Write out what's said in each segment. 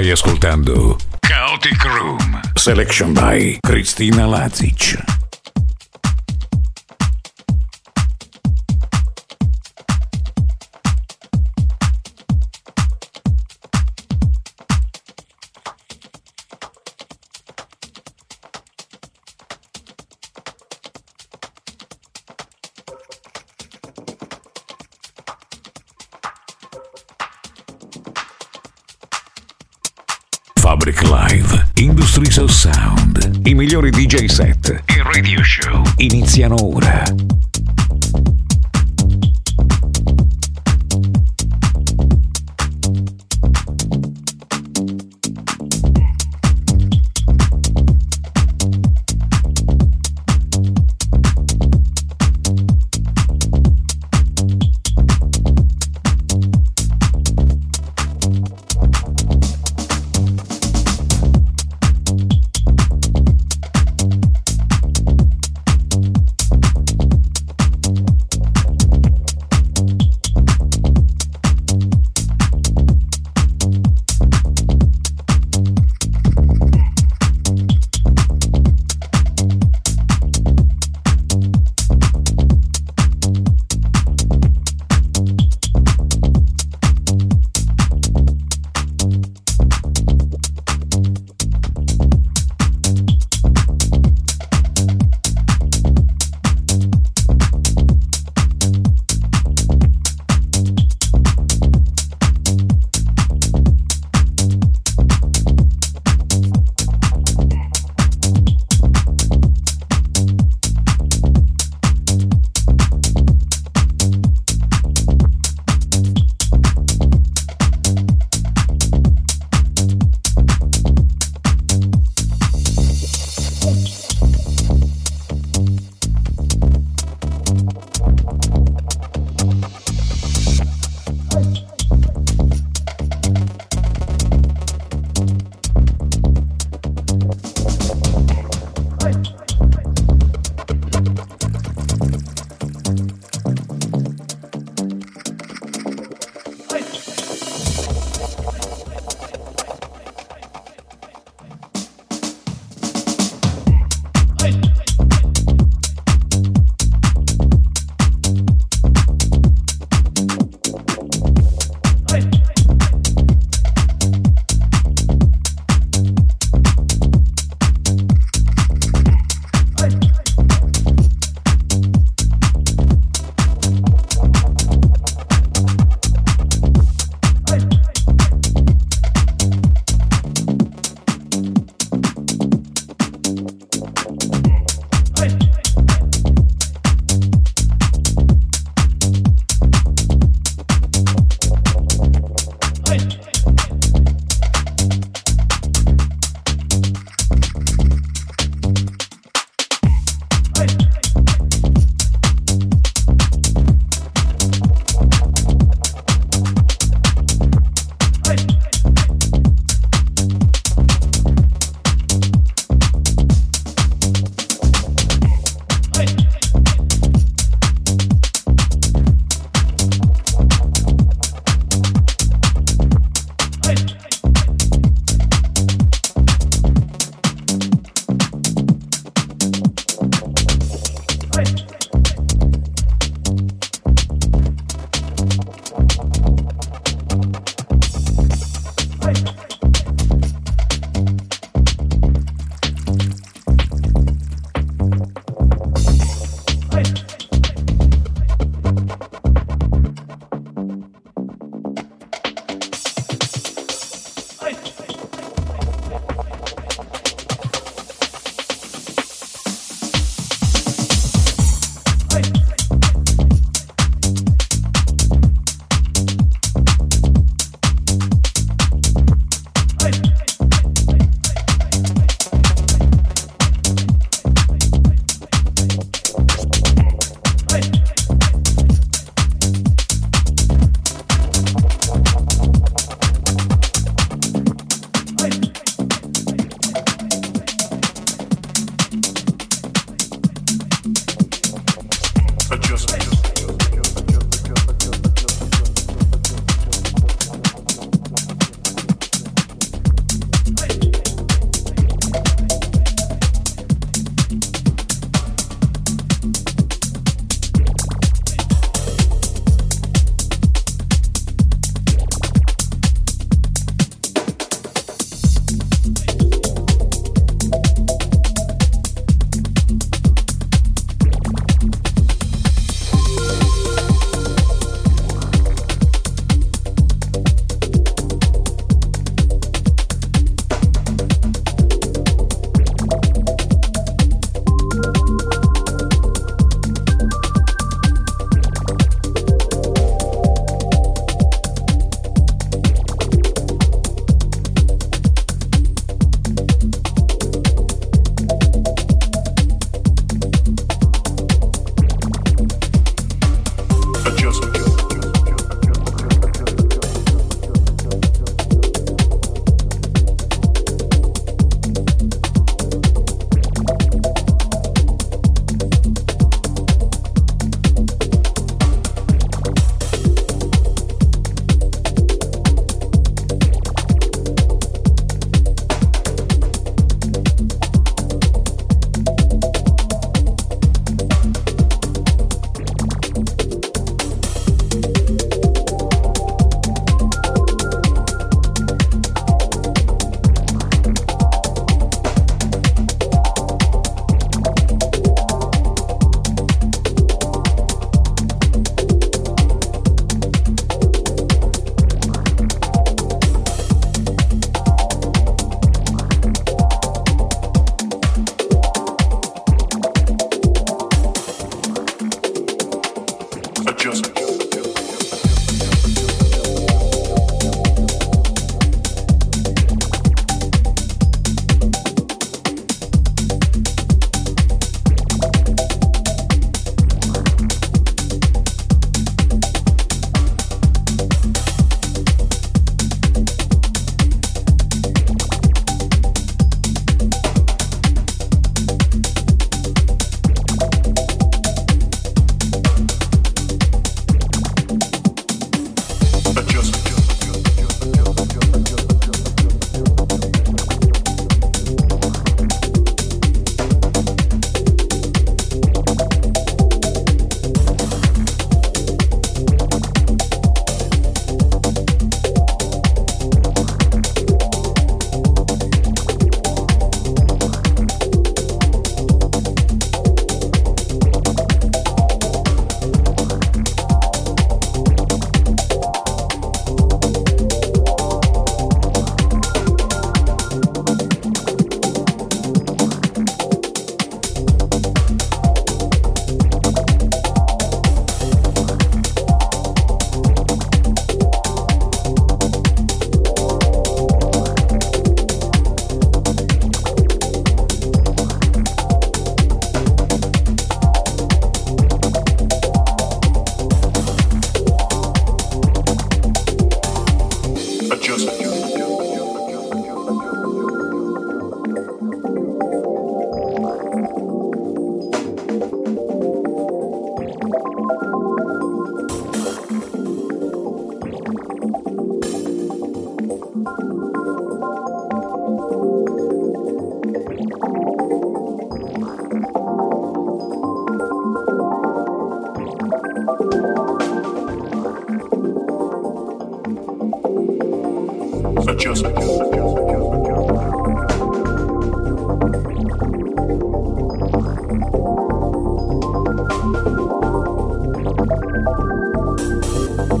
Stai ascoltando Chaotic Room. Selection by Cristina Lazic. DJ set e radio show iniziano ora.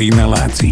Martin Láci.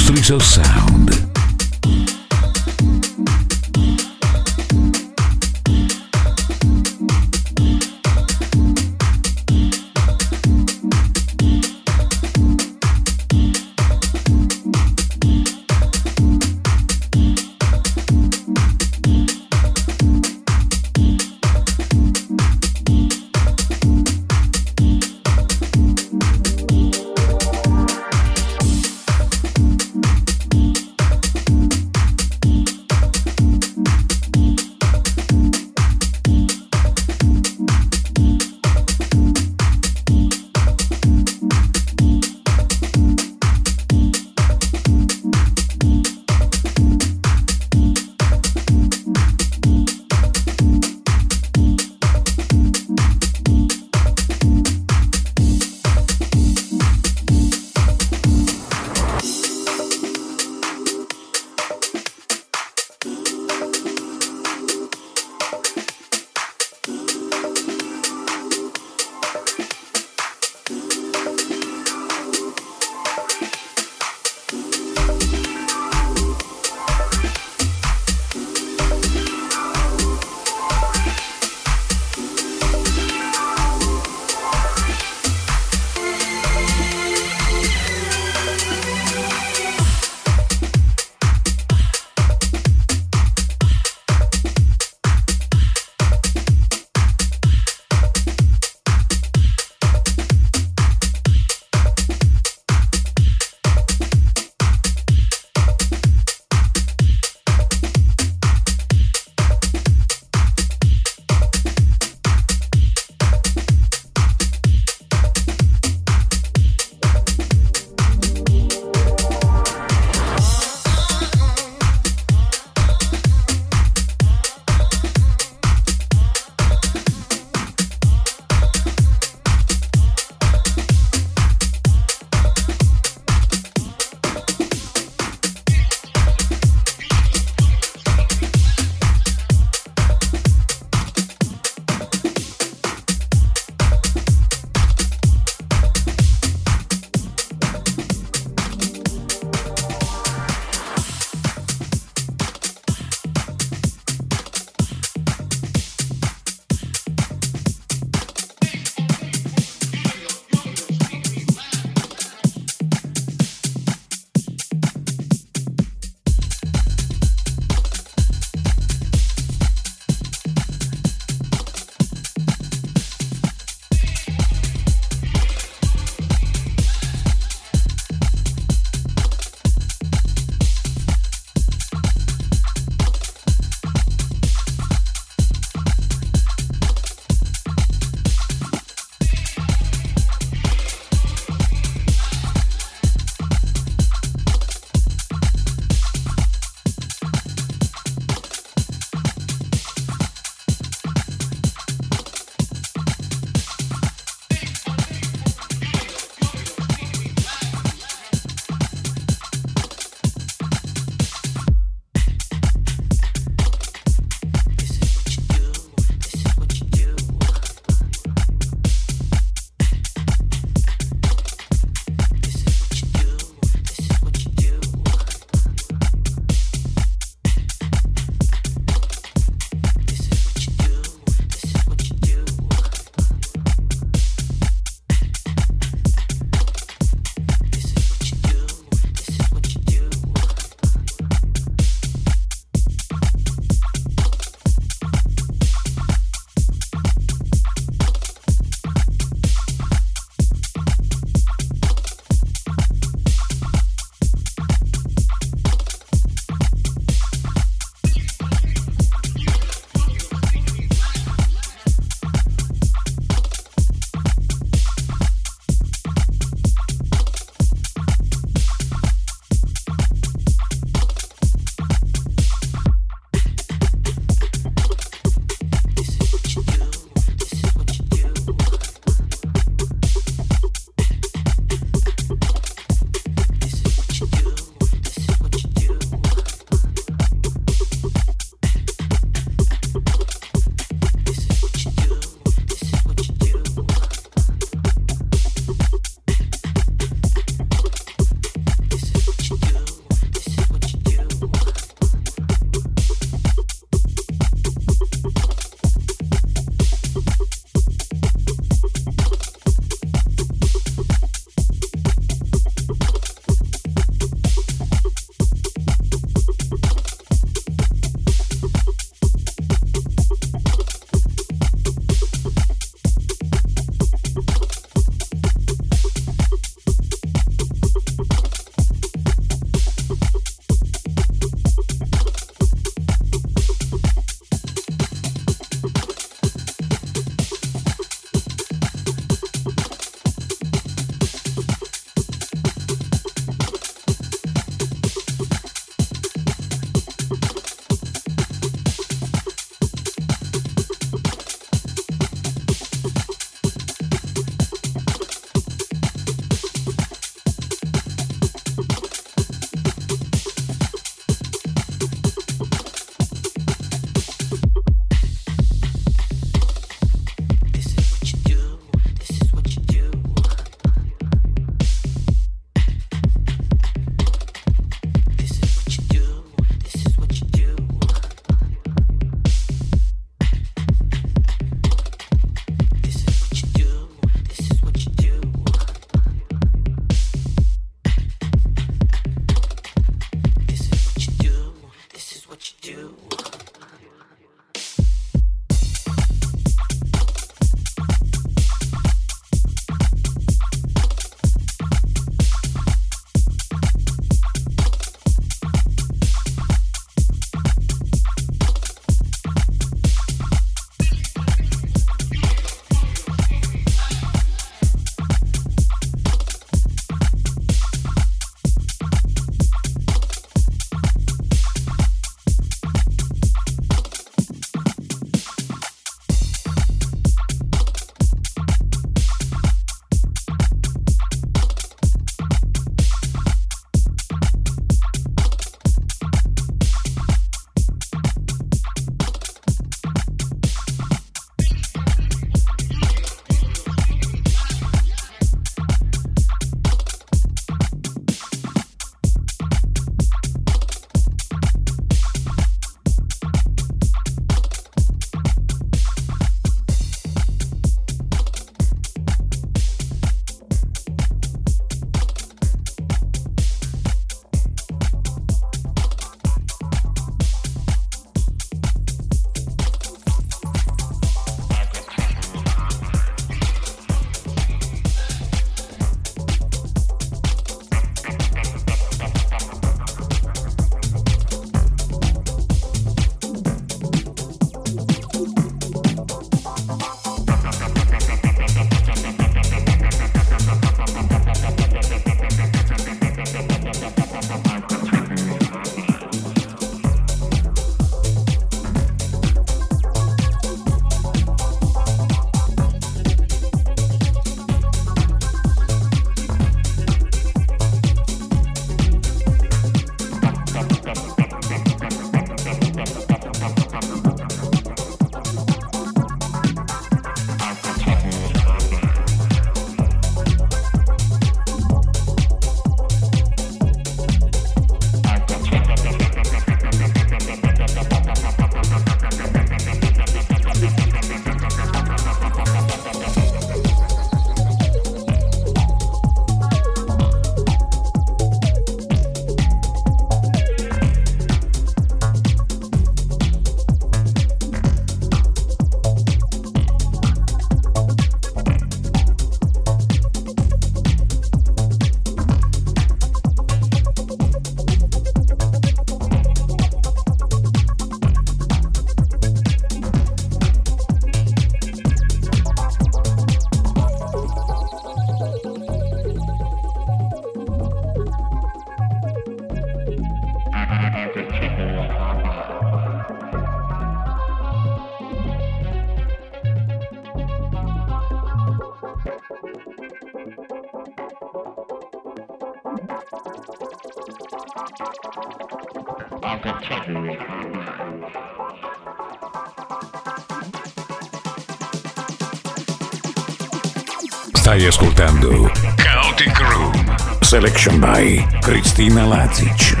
Selection by Cristina Lazic.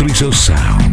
Frizzle é Sound.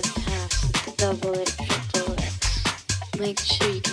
podcast, Double It Triple it. Make sure you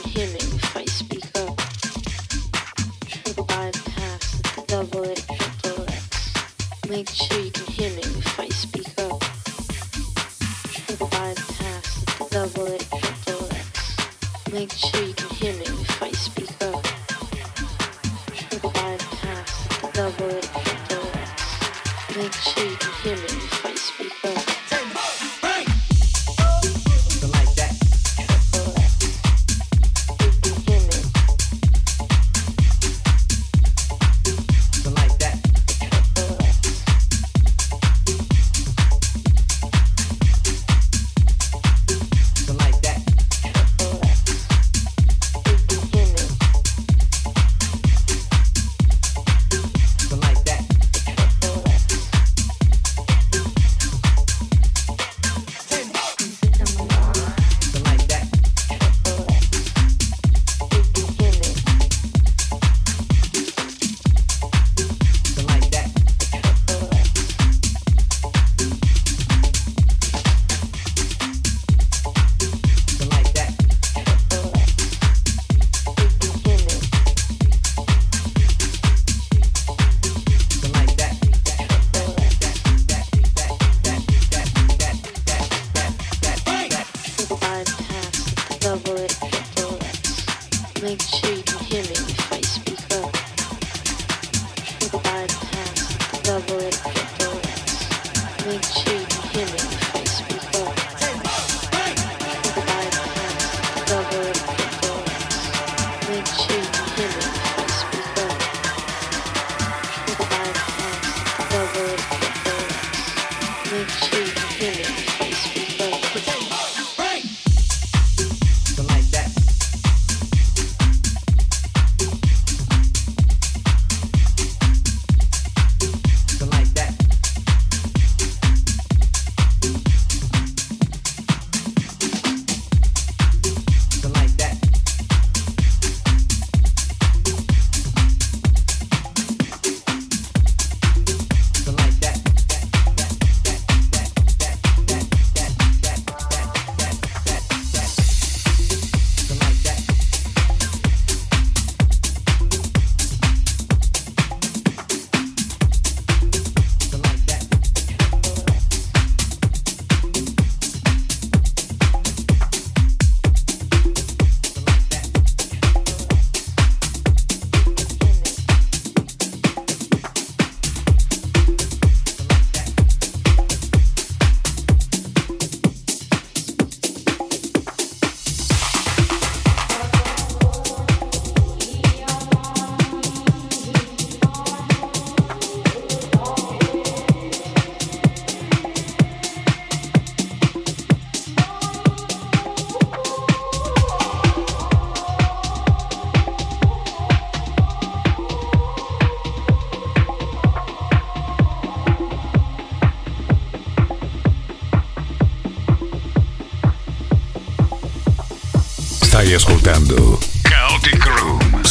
Sound. Stai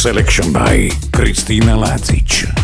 Selection by Cristina Lazic.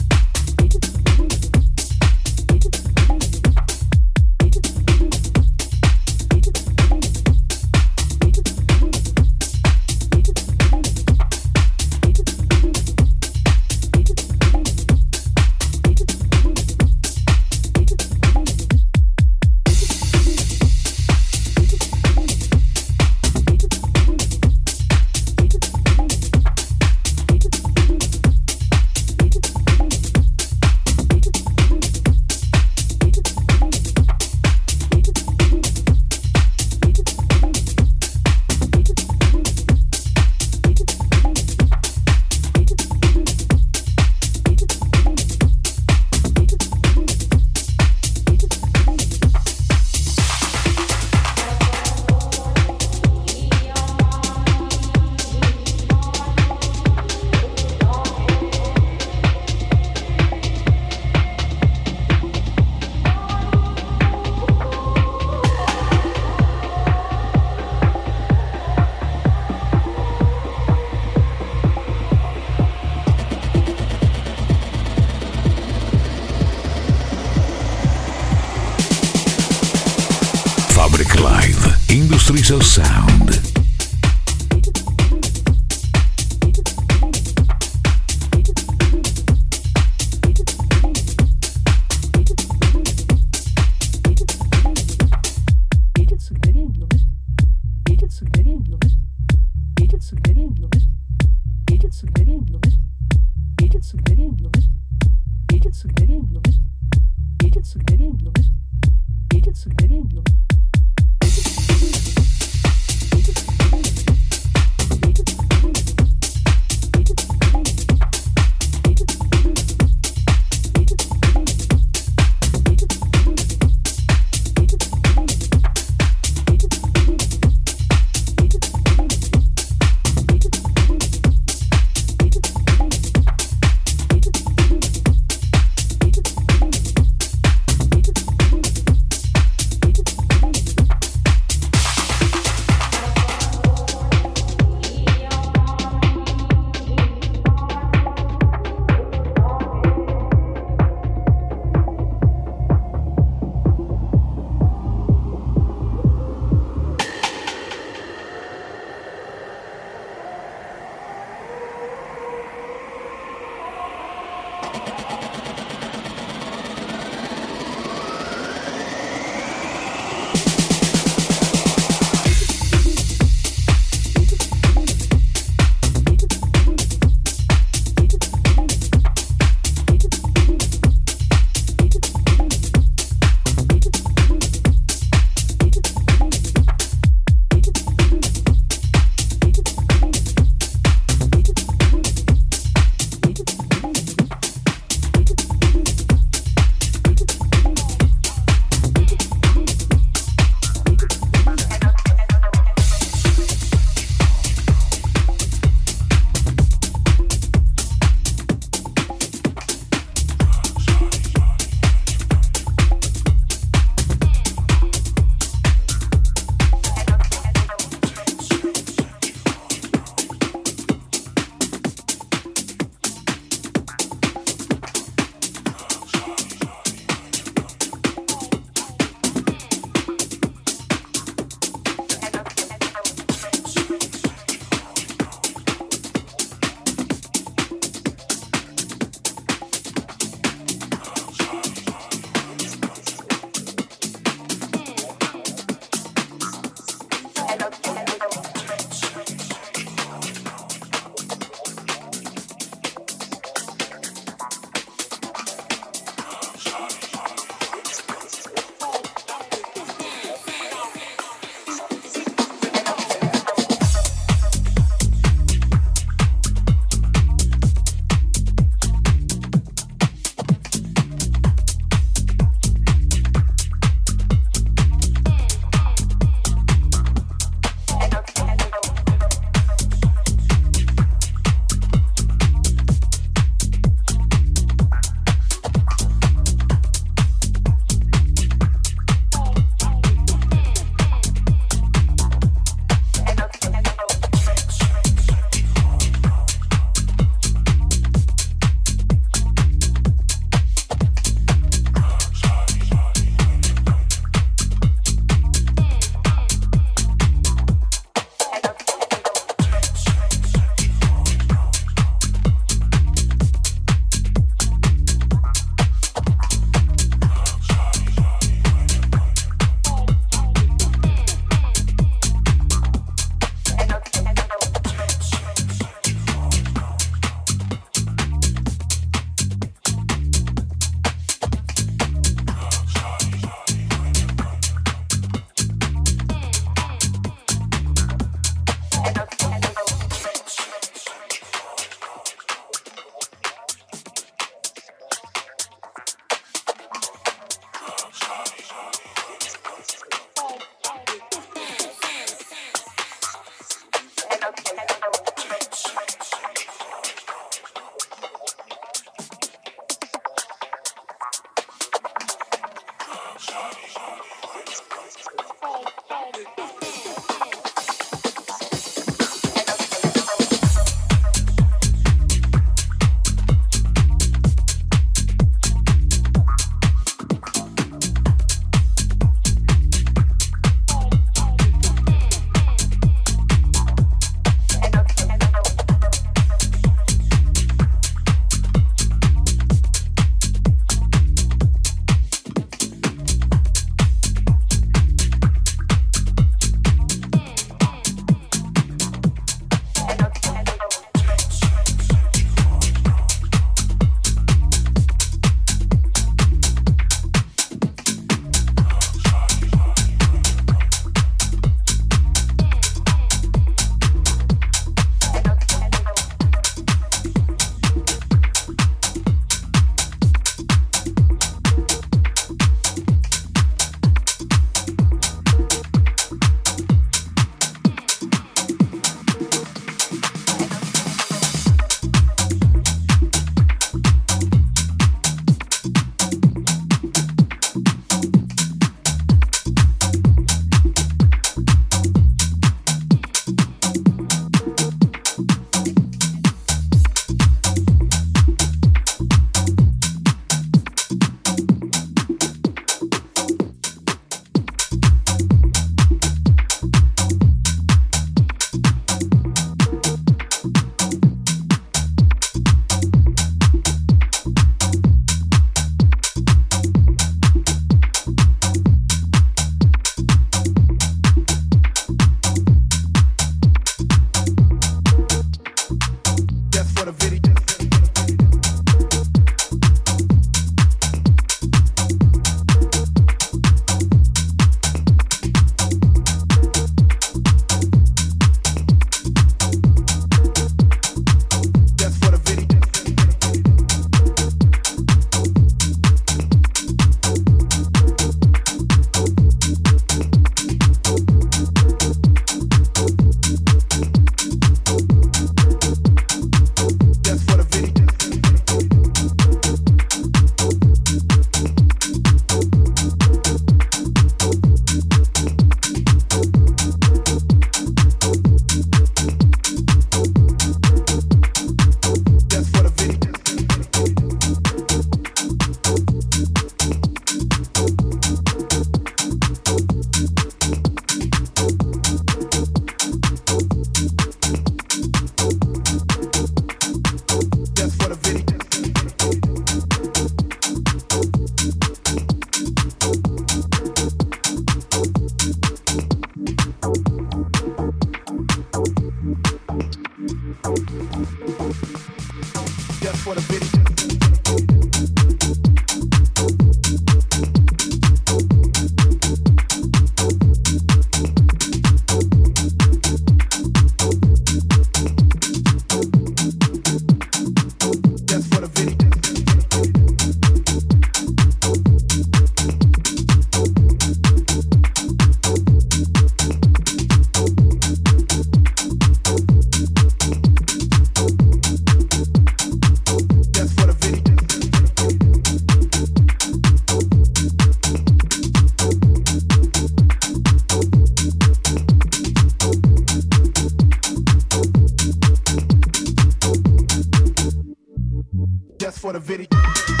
for the video.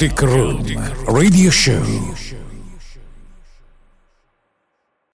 Kaotik Room Radio Show.